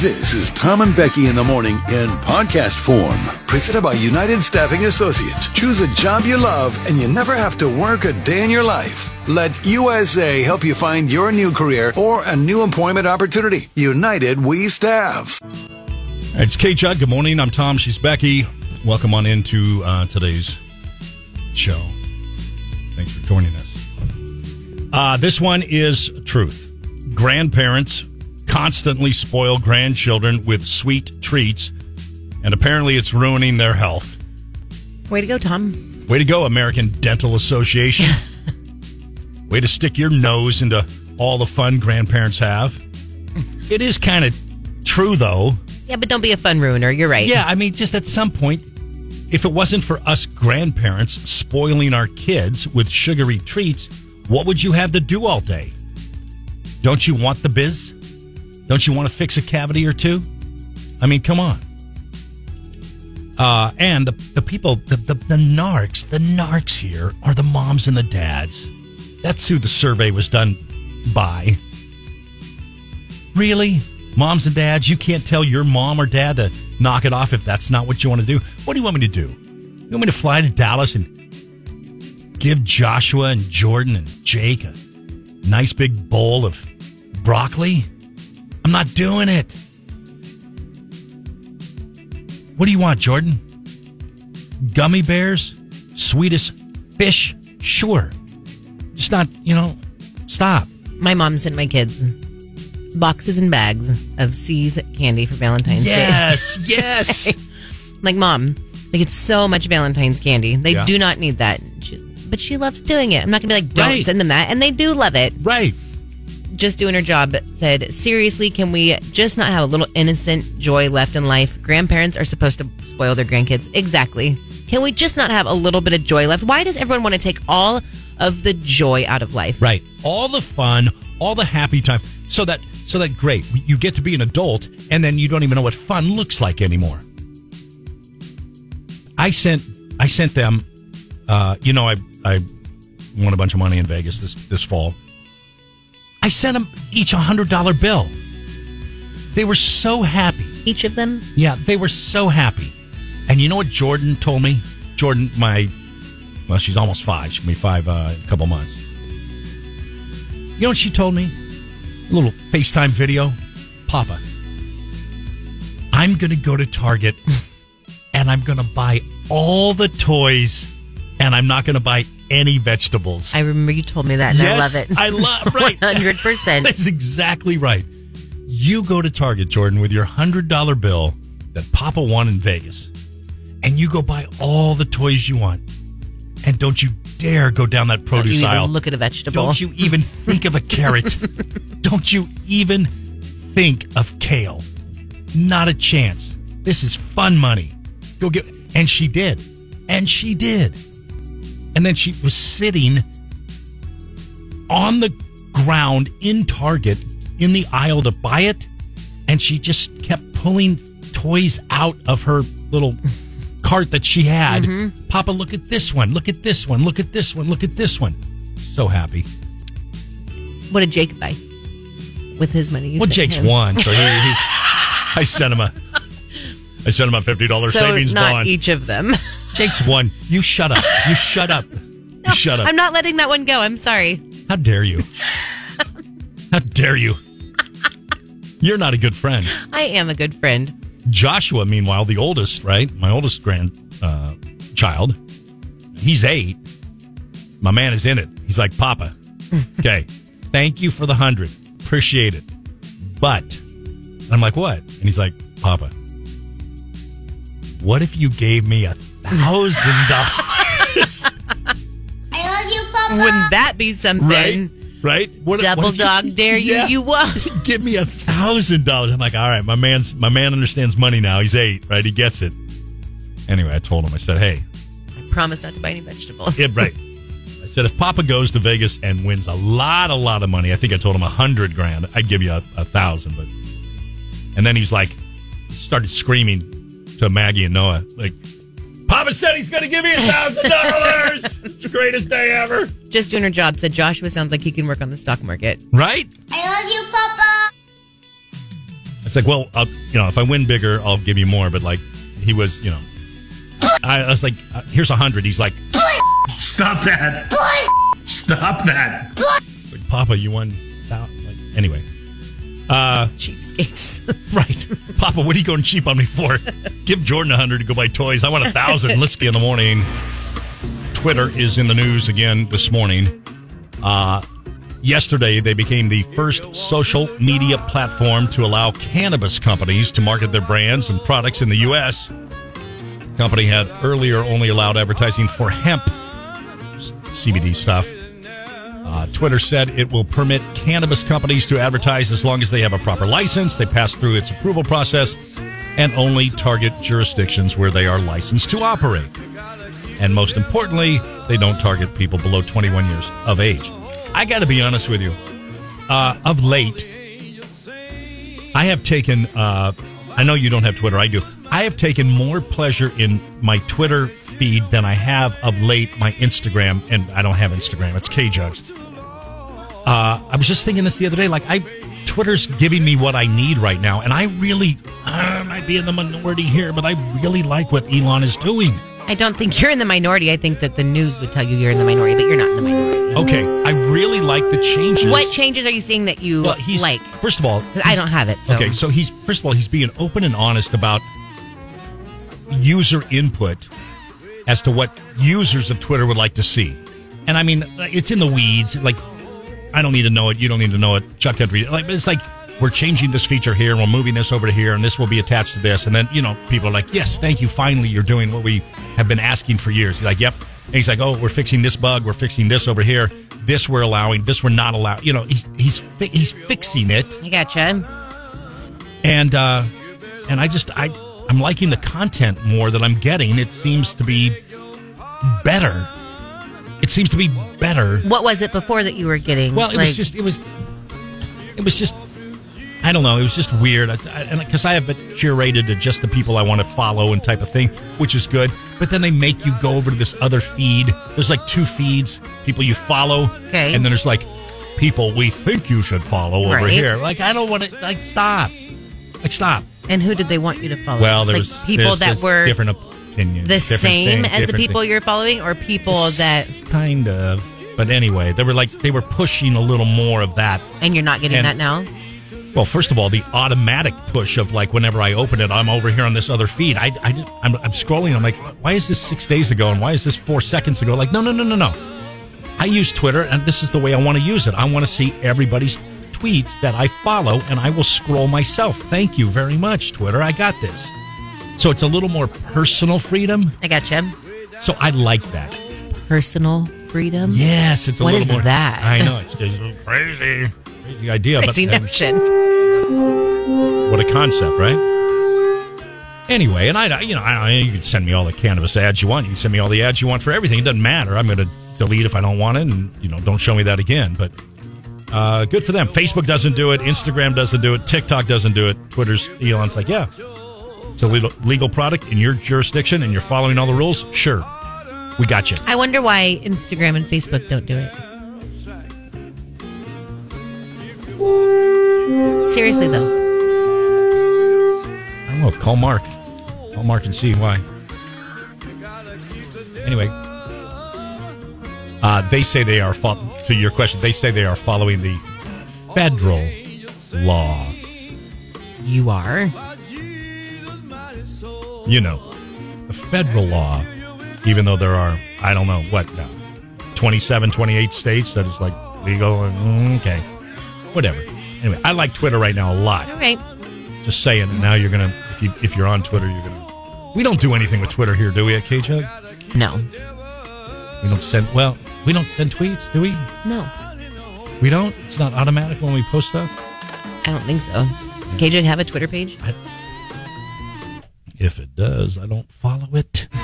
This is Tom and Becky in the morning in podcast form. Presented by United Staffing Associates. Choose a job you love and you never have to work a day in your life. Let USA help you find your new career or a new employment opportunity. United We Staff. It's KJug. Good morning. I'm Tom. She's Becky. Welcome on into uh, today's show. Thanks for joining us. Uh, this one is truth. Grandparents constantly spoil grandchildren with sweet treats, and apparently it's ruining their health. Way to go, Tom. Way to go, American Dental Association. Way to stick your nose into all the fun grandparents have. It is kind of true, though. Yeah, but don't be a fun ruiner. You're right. Yeah, I mean, just at some point, if it wasn't for us grandparents spoiling our kids with sugary treats, what would you have to do all day? Don't you want the biz? Don't you want to fix a cavity or two? I mean, come on. Uh, and the, the people, the, the, the narcs, the narcs here are the moms and the dads. That's who the survey was done by. Really? Moms and dads, you can't tell your mom or dad to knock it off if that's not what you want to do. What do you want me to do? You want me to fly to Dallas and give Joshua and Jordan and Jake a nice big bowl of broccoli? I'm not doing it. What do you want, Jordan? Gummy bears? Swedish Fish? Sure. Just not, you know, stop. My mom sent my kids boxes and bags of See's candy for Valentine's Yes, Day. yes. Yes. like, mom, they get so much Valentine's candy. They Yeah. do not need that. She, but she loves doing it. I'm not going to be like, don't Right. send them that. And they do love it. right. Just doing her job said, seriously, can we just not have a little innocent joy left in life? Grandparents are supposed to spoil their grandkids. Exactly. Can we just not have a little bit of joy left? Why does everyone want to take all of the joy out of life? Right. All the fun, all the happy time. So that so that great. You get to be an adult and then you don't even know what fun looks like anymore. I sent I sent them uh, you know I I won a bunch of money in Vegas this this fall. I sent them each a hundred dollar bill. They were so happy. Each of them? Yeah, they were so happy. And you know what Jordan told me? Jordan, my well, she's almost five. She'll be five uh, a couple months. You know what she told me? A little FaceTime video. Papa, I'm going to go to Target and I'm going to buy all the toys and I'm not going to buy any vegetables. I remember you told me that, and Yes, I love it. I love right. 100%. That's exactly right. You go to Target, Jordan, with your hundred dollar bill that Papa won in Vegas, and you go buy all the toys you want. And don't you dare go down that Don't produce aisle. look at a vegetable. Don't you even think of a carrot. don't you even think of kale. Not a chance. This is fun money. Go get and she did. And she did. And then she was sitting on the ground in Target in the aisle to buy it and she just kept pulling toys out of her little cart that she had. Mm-hmm. Papa, look at this one. Look at this one. Look at this one. Look at this one. So happy. What did Jake buy with his money? You Well, Jake's him? won, so he, he's. I sent him a. I sent him a fifty dollars So savings not bond. each of them. Jake's one. You shut up. You shut up. You shut up. I'm not letting that one go. I'm sorry. How dare you? How dare you? You're not a good friend. I am a good friend. Joshua, meanwhile, the oldest, right? My oldest grand uh, child. He's eight. My man is in it. He's like, Papa, okay, thank you for the hundred. Appreciate it. But I'm like, what? And he's like, Papa, what if you gave me a thousand dollars? I love you, Papa. Wouldn't that be something? Right? Right? What, Double what if dog dare you, Yeah. you won't. give me a thousand dollars. I'm like, all right, my man's my man understands money now. He's eight, right? He gets it. Anyway, I told him, I said, hey, I promise not to buy any vegetables. yeah, right. I said, if Papa goes to Vegas and wins a lot, a lot of money, I think I told him a hundred grand, I'd give you a, a thousand. But and then he's like, started screaming to Maggie and Noah, like, Papa said he's going to give me a thousand dollars. It's the greatest day ever, Just doing her job. Said Joshua sounds like he can work on the stock market. right? I love you, Papa. It's like, well, I'll, you know, if I win bigger, I'll give you more. But like, he was, you know, I, I was like, uh, here's a hundred. He's like, stop that, stop that. Like, Papa, you won. thou-" Like, anyway, Cheapskates. right, Papa, what are you going cheap on me for? Give Jordan a hundred to go buy toys. I want a thousand. Let's Lisky in the morning. Twitter is in the news again this morning. Uh, yesterday, they became the first social media platform to allow cannabis companies to market their brands and products in the U.S. The Company had earlier only allowed advertising for hemp CBD stuff. Uh, Twitter said it will permit cannabis companies to advertise as long as they have a proper license, they pass through its approval process, and only target jurisdictions where they are licensed to operate. And most importantly, they don't target people below 21 years of age. I got to be honest with you. Uh, of late, I have taken, uh, I know you don't have Twitter, I do. I have taken more pleasure in my Twitter feed than I have of late my Instagram, and I don't have Instagram, it's K Jugs. Uh, I was just thinking this the other day, like, I, Twitter's giving me what I need right now, and I really, I might be in the minority here, but I really like what Elon is doing. I don't think you're in the minority. I think that the news would tell you you're in the minority, but you're not in the minority. Okay, I really like the changes. What changes are you seeing that you Well, like? first of all, I don't have it. So. Okay, so he's first of all he's being open and honest about user input as to what users of Twitter would like to see. And I mean, it's in the weeds. Like, I don't need to know it. You don't need to know it. Chuck Country. Like, but it's like we're changing this feature here, and we're moving this over to here, and this will be attached to this. And then you know, people are like, "Yes, thank you. Finally, you're doing what we have been asking for years." He's like, "Yep." And he's like, "Oh, we're fixing this bug. We're fixing this over here. This we're allowing. This we're not allowing." You know, he's he's fi- he's fixing it I gotcha. and uh and i just i i'm liking the content more that i'm getting. It seems to be better. It seems to be better. What was it before that you were getting? well it Like, was just it was it was just i don't know it was just weird. I, I, and because i have it curated to just the people i want to follow and type of thing which is good. But then they make you go over to this other feed. There's like two feeds people you follow Okay. and then there's like people we think you should follow over Right. here. Like i don't want to like stop. Like stop And who did they want you to follow? well, there like was people that were different opinions, the same thing- as the people thing. you're following, or people that, kind of. But anyway, they were like they were pushing a little more of that. and you're not getting And- that now. Well, first of all, the automatic push of like whenever I open it, I'm over here on this other feed. I, I I'm, I'm scrolling. I'm like, why is this six days ago and why is this four seconds ago? Like, no, no, no, no, no. I use Twitter, and this is the way I want to use it. I want to see everybody's tweets that I follow, and I will scroll myself. Thank you very much, Twitter. I got this. So it's a little more personal freedom. I got you. So I like that. Personal freedom. Yes, it's a What little is more. that? I know it's, it's crazy, crazy idea, Crazy but um, notion. what a concept, right? Anyway, and I, you know, I, you can send me all the cannabis ads you want. You can send me all the ads you want for everything. It doesn't matter. I'm going to delete if I don't want it, and you know, don't show me that again. But uh, good for them. Facebook doesn't do it. Instagram doesn't do it. TikTok doesn't do it. Twitter's Elon's like, yeah, it's a legal, legal product in your jurisdiction, and you're following all the rules. Sure, we got you. I wonder why Instagram and Facebook don't do it. Seriously though, I don't know. Call Mark. Call Mark and see why. Anyway, uh, they say they are fo- to your question. They say they are following the federal law. you are. You know, the federal law. Even though there are, I don't know what now, 27, 28 states that is like legal. And, mm, okay, whatever. Anyway, I like Twitter right now a lot. All right. Just saying. Now you're gonna, if, you, if you're on Twitter, you're gonna. We don't do anything with Twitter here, do we? At KJug? No. We don't send. Well, we don't send tweets, do we? No. We don't. It's not automatic when we post stuff. I don't think so. KJ have a Twitter page? If it does, I don't follow it.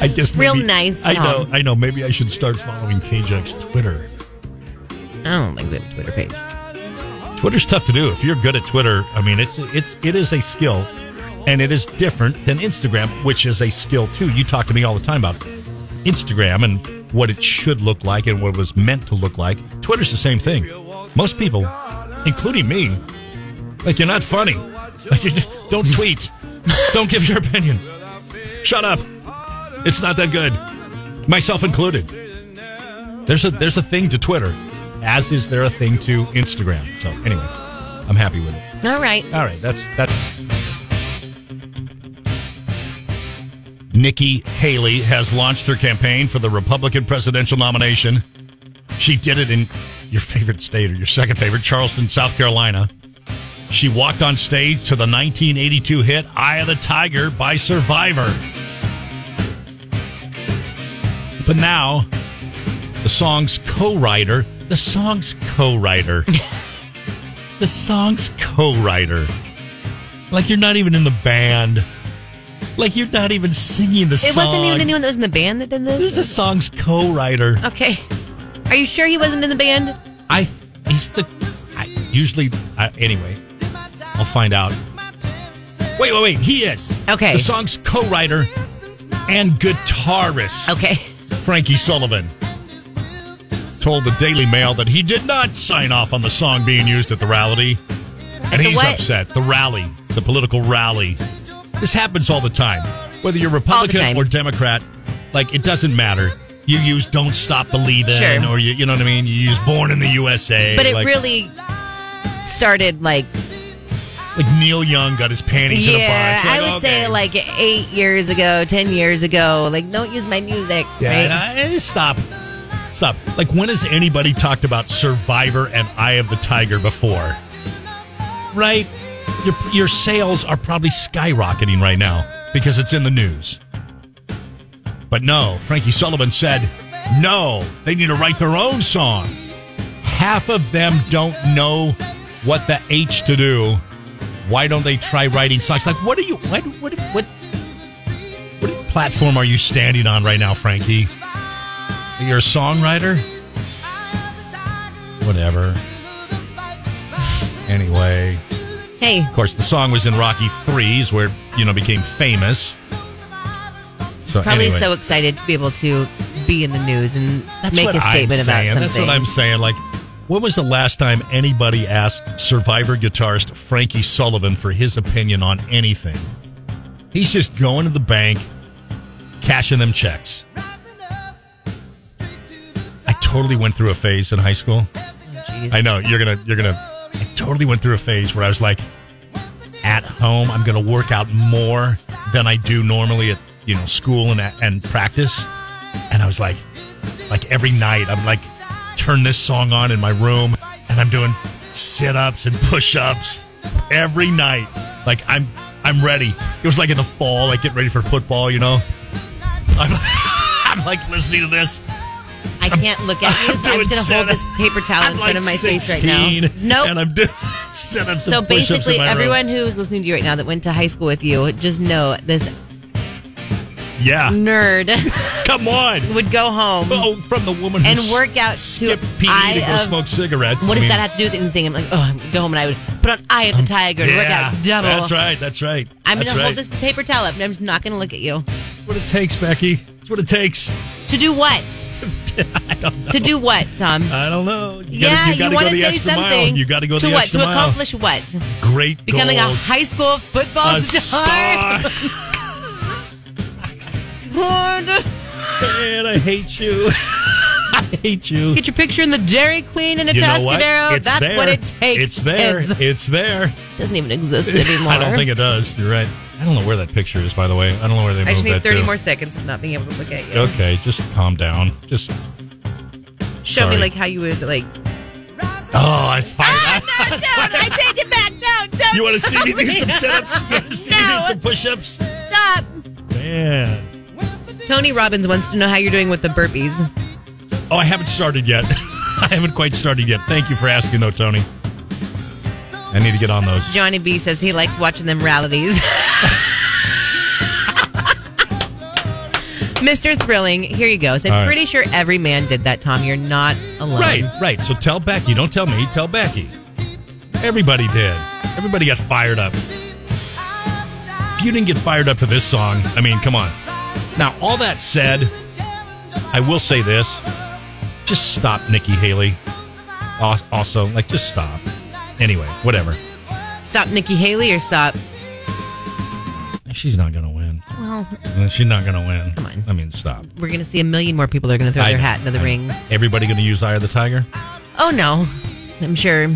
I guess Real maybe- nice, I know. Tom. I know. Maybe I should start following KJug's Twitter. I don't think we have a Twitter page. Twitter's tough to do. If you're good at Twitter, I mean, it's it's it is a skill, and it is different than Instagram, which is a skill too. You talk to me all the time about Instagram and what it should look like and what it was meant to look like. Twitter's the same thing. Most people, including me, Like you're not funny. Like you don't tweet. don't give your opinion. Shut up. It's not that good. Myself included. There's a there's a thing to Twitter, as is there a thing to Instagram. So anyway, I'm happy with it. All right. All right, that's that. Nikki Haley has launched her campaign for the Republican presidential nomination. She did it in your favorite state or your second favorite, Charleston, South Carolina. She walked on stage to the 1982 hit Eye of the Tiger by Survivor. But now, the song's co writer, the song's co writer, the song's co writer. Like you're not even in the band. Like you're not even singing the It song. It wasn't even anyone that was in the band that did This This is the song's co writer. Okay. Are you sure he wasn't in the band? I he's the I usually I, anyway. I'll find out. Wait, wait, wait. He is Okay. The song's co-writer and guitarist Okay. Frankie Sullivan told the Daily Mail that he did not sign off on the song being used at the rally, and the he's what? upset. The rally, the political rally. This happens all the time, whether you're Republican or Democrat. Like it doesn't matter. You use "Don't Stop Believing" Sure. or you, you know what I mean. You use "Born in the USA," But it like, really started like like Neil Young got his panties in a yeah, bunch. I Like, would say like eight years ago, ten years ago. Like, don't use my music. Yeah, right? I- eh, stop. Stop. Like, when has anybody talked about Survivor and Eye of the Tiger before? Right? Your, your sales are probably skyrocketing right now because it's in the news. But no, Frankie Sullivan said, no, they need to write their own song. Half of them don't know what the H to do. Why don't they try writing songs? Like, what are you, what, what, what, what platform are you standing on right now, Frankie? You're a songwriter? Whatever. anyway, Hey, of course, the song was in Rocky Threes, where you know became famous. So probably anyway, so excited to be able to be in the news and that's make a statement I'm about saying. something. That's what I'm saying. Like, when was the last time anybody asked Survivor guitarist Frankie Sullivan for his opinion on anything? He's just going to the bank, cashing them checks. I totally went through a phase in high school. Oh, jeez. I know you're gonna you're gonna. I totally went through a phase where I was like, at home, I'm gonna work out more than I do normally at you know school and and practice, and I was like, like every night I'm like, turn this song on in my room, and I'm doing sit ups and push ups every night. Like I'm I'm ready. It was like in the fall, like getting ready for football, you know. I'm, I'm like listening to this. I can't look at you. I'm So I'm, going to hold this paper towel I'm in front like of my face right 16, now. Nope. And I'm doing sit-ups so and in basically, my room. everyone who's listening to you right now that went to high school with you, just know this Yeah. nerd Come on. would go home. Oh, from the woman And work out to skip PE Eye to go of- smoke cigarettes. What I does mean, that have to do with anything? I'm like, oh, I'm go home and I would put on Eye of the Tiger and work Um, yeah, out double. That's right. That's right. I'm gonna right. hold this paper towel up and I'm just not gonna look at you. That's what it takes, Becky. That's what it takes. To do what? I don't know. To do what, Tom? I don't know. You yeah, gotta, you you, want to say something. mile. You got to go to the what? extra to mile. accomplish what? Great Becoming goals. a high school football A star. Man, I hate you. I hate you. Get your picture in the Dairy Queen in a You know? Tascadero. It's That's there. what it takes. It's there. kids. It's there. doesn't even exist anymore. I don't think it does. You're right. I don't know where that picture is, by the way. I don't know where they I moved just need 30 to. more seconds of not being able to look at you. Okay, just calm down. Just Show sorry. me like how you would like. oh, I fired. Ah, no, don't! I take it back. No, don't. you want to see me do some sit-ups? You see me No. do some push-ups? Stop. Man. Tony Robbins wants to know how you're doing with the burpees. Oh, I haven't started yet. I haven't quite started yet. Thank you for asking, though, Tony. I need to get on those. Johnny B says he likes watching them realities. Mr. Thrilling, here you go. So I'm right. pretty sure every man did that, Tom. You're not alone. Right, right. So tell Becky. Don't tell me. Tell Becky. Everybody did. Everybody got fired up. If you didn't get fired up to this song, I mean, come on. Now, all that said, I will say this. Just stop, Nikki Haley. Also, like, just stop. Anyway, whatever. Stop Nikki Haley or stop. She's not going to win. Well, She's not going to win. Come on. I mean, stop. we're going to see a million more people that are going to throw I their know, hat into the I know. ring. Everybody going to use Eye of the Tiger? Oh no, I'm sure.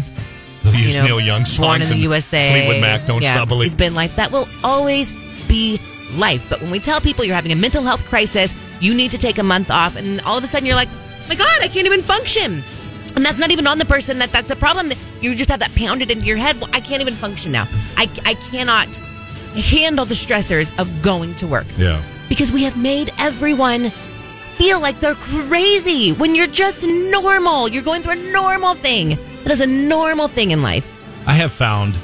They'll use you know, Neil Young songs in the USA. Fleetwood Mac, Don't yeah, Stop Believing. He's been life. That will always be life. But when we tell people you're having a mental health crisis, you need to take a month off, and all of a sudden you're like, my God, I can't even function. And that's not even on the person that that's a problem. You just have that pounded into your head. Well, I can't even function now. I, I cannot handle the stressors of going to work Yeah. because we have made everyone feel like they're crazy when you're just normal. You're going through a normal thing. That is a normal thing in life. I have found,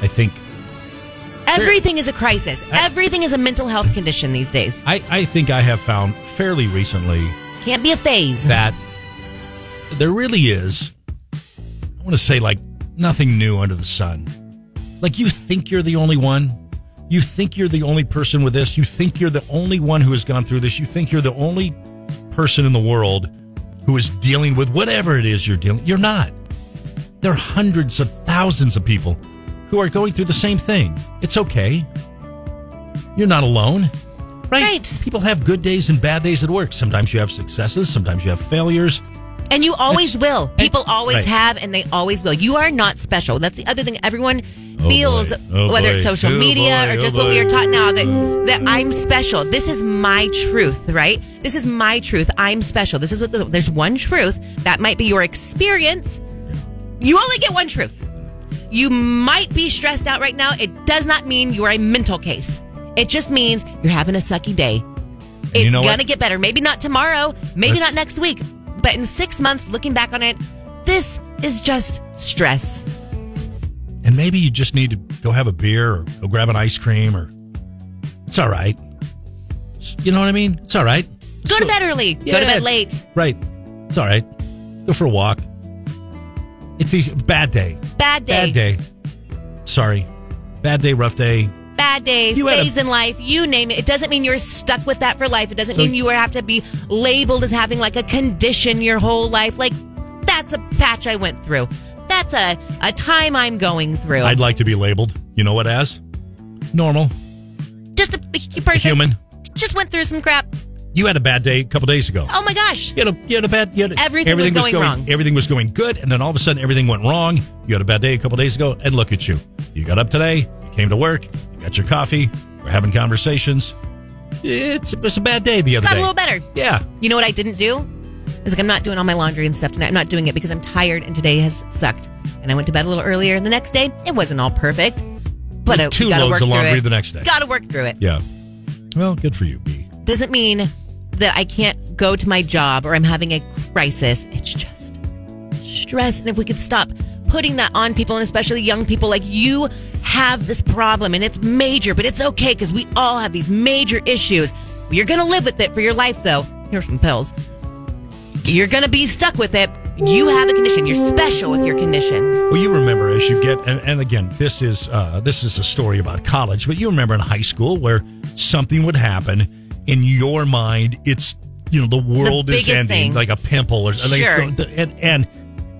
I think, Everything is a crisis. Everything is a mental health condition these days. I, I think I have found fairly recently Can't be a phase. that there really is, I want to say, like nothing new under the sun. Like you think you're the only one. You think you're the only person with this. You think you're the only one who has gone through this. You think you're the only person in the world who is dealing with whatever it is you're dealing. You're not. There are hundreds of thousands of people who are going through the same thing. It's okay. You're not alone. Right. Right. People have good days and bad days at work. Sometimes you have successes, sometimes you have failures. And you always It's- will. People always right. have, and they always will. You are not special. That's the other thing. Everyone Oh, feels. Oh, whether boy. it's social Oh, media boy. or oh, just Oh, what we are taught now, that that I'm special. This is my truth, right? This is my truth. I'm special. This is what the, there's one truth that might be your experience. You only get one truth. You might be stressed out right now. It does not mean you are a mental case. It just means you're having a sucky day. It's you know gonna what? get better. Maybe not tomorrow, maybe That's- not next week, but in six months, looking back on it, this is just stress. And maybe you just need to go have a beer or go grab an ice cream or it's all right. You know what I mean? It's all right. Go to bed early. Go to bed late. Right. It's all right. Go for a walk. It's easy. Bad day. Bad day. Bad day. Sorry. Bad day, rough day. Bad day. You had a- phase in life. You name it. It doesn't mean you're stuck with that for life. It doesn't So- mean you have to be labeled as having like a condition your whole life. Like that's a patch I went through. That's a, a time I'm going through. I'd like to be labeled. You know what as? Normal. just a, a person. human. Just went through some crap. You had a bad day a couple days ago. Oh my gosh. You had a, you had a bad. You had, Everything was going wrong. Everything was going good, and then all of a sudden everything went wrong. You had a bad day a couple days ago, and look at you. You got up today. You came to work. You got your coffee. We're having conversations. It's it's a bad day the other Got day. a little better. Yeah. You know what I didn't do? Is like I'm not doing all my laundry and stuff tonight. I'm not doing it because I'm tired and today has sucked. And I went to bed a little earlier. And the next day, it wasn't all perfect. But it, uh, Two loads work of laundry the next day. Got to work through it. Yeah. Well, good for you, B. Doesn't mean that I can't go to my job or I'm having a crisis. It's just stress. And if we could stop putting that on people and especially young people, like you have this problem and it's major, but it's okay because we all have these major issues. You're going to live with it for your life, though. Here's some pills. You're going to be stuck with it. You have a condition. You're special with your condition. Well, you remember as you get, and, and again, this is uh, this is a story about college, but you remember in high school where something would happen in your mind. It's you know the world is ending, thing. like a pimple or something. Sure. and and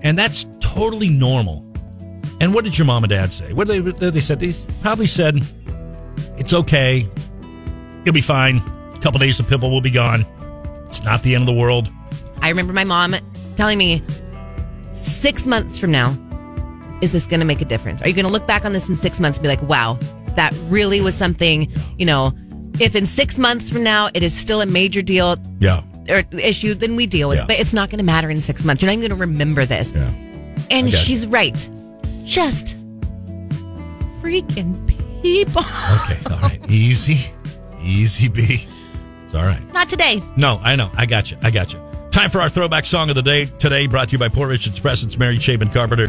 and that's totally normal. And what did your mom and dad say? What did they they said? They probably said it's okay. You'll be fine. A couple days, the pimple will be gone. It's not the end of the world. I remember my mom telling me six months from now, is this going to make a difference? Are you going to look back on this in six months and be like, wow, that really was something, you know, if in six months from now it is still a major deal Yeah. or issue, then we deal with Yeah. it. But it's not going to matter in six months. You're not even going to remember this. Yeah. And she's right. Just freaking people. Okay. All right. Easy. Easy, B. It's all right. Not today. No, I know. I got you. I got you. Time for our throwback song of the day today, brought to you by Port Richards Press. It's Mary Chapin Carpenter.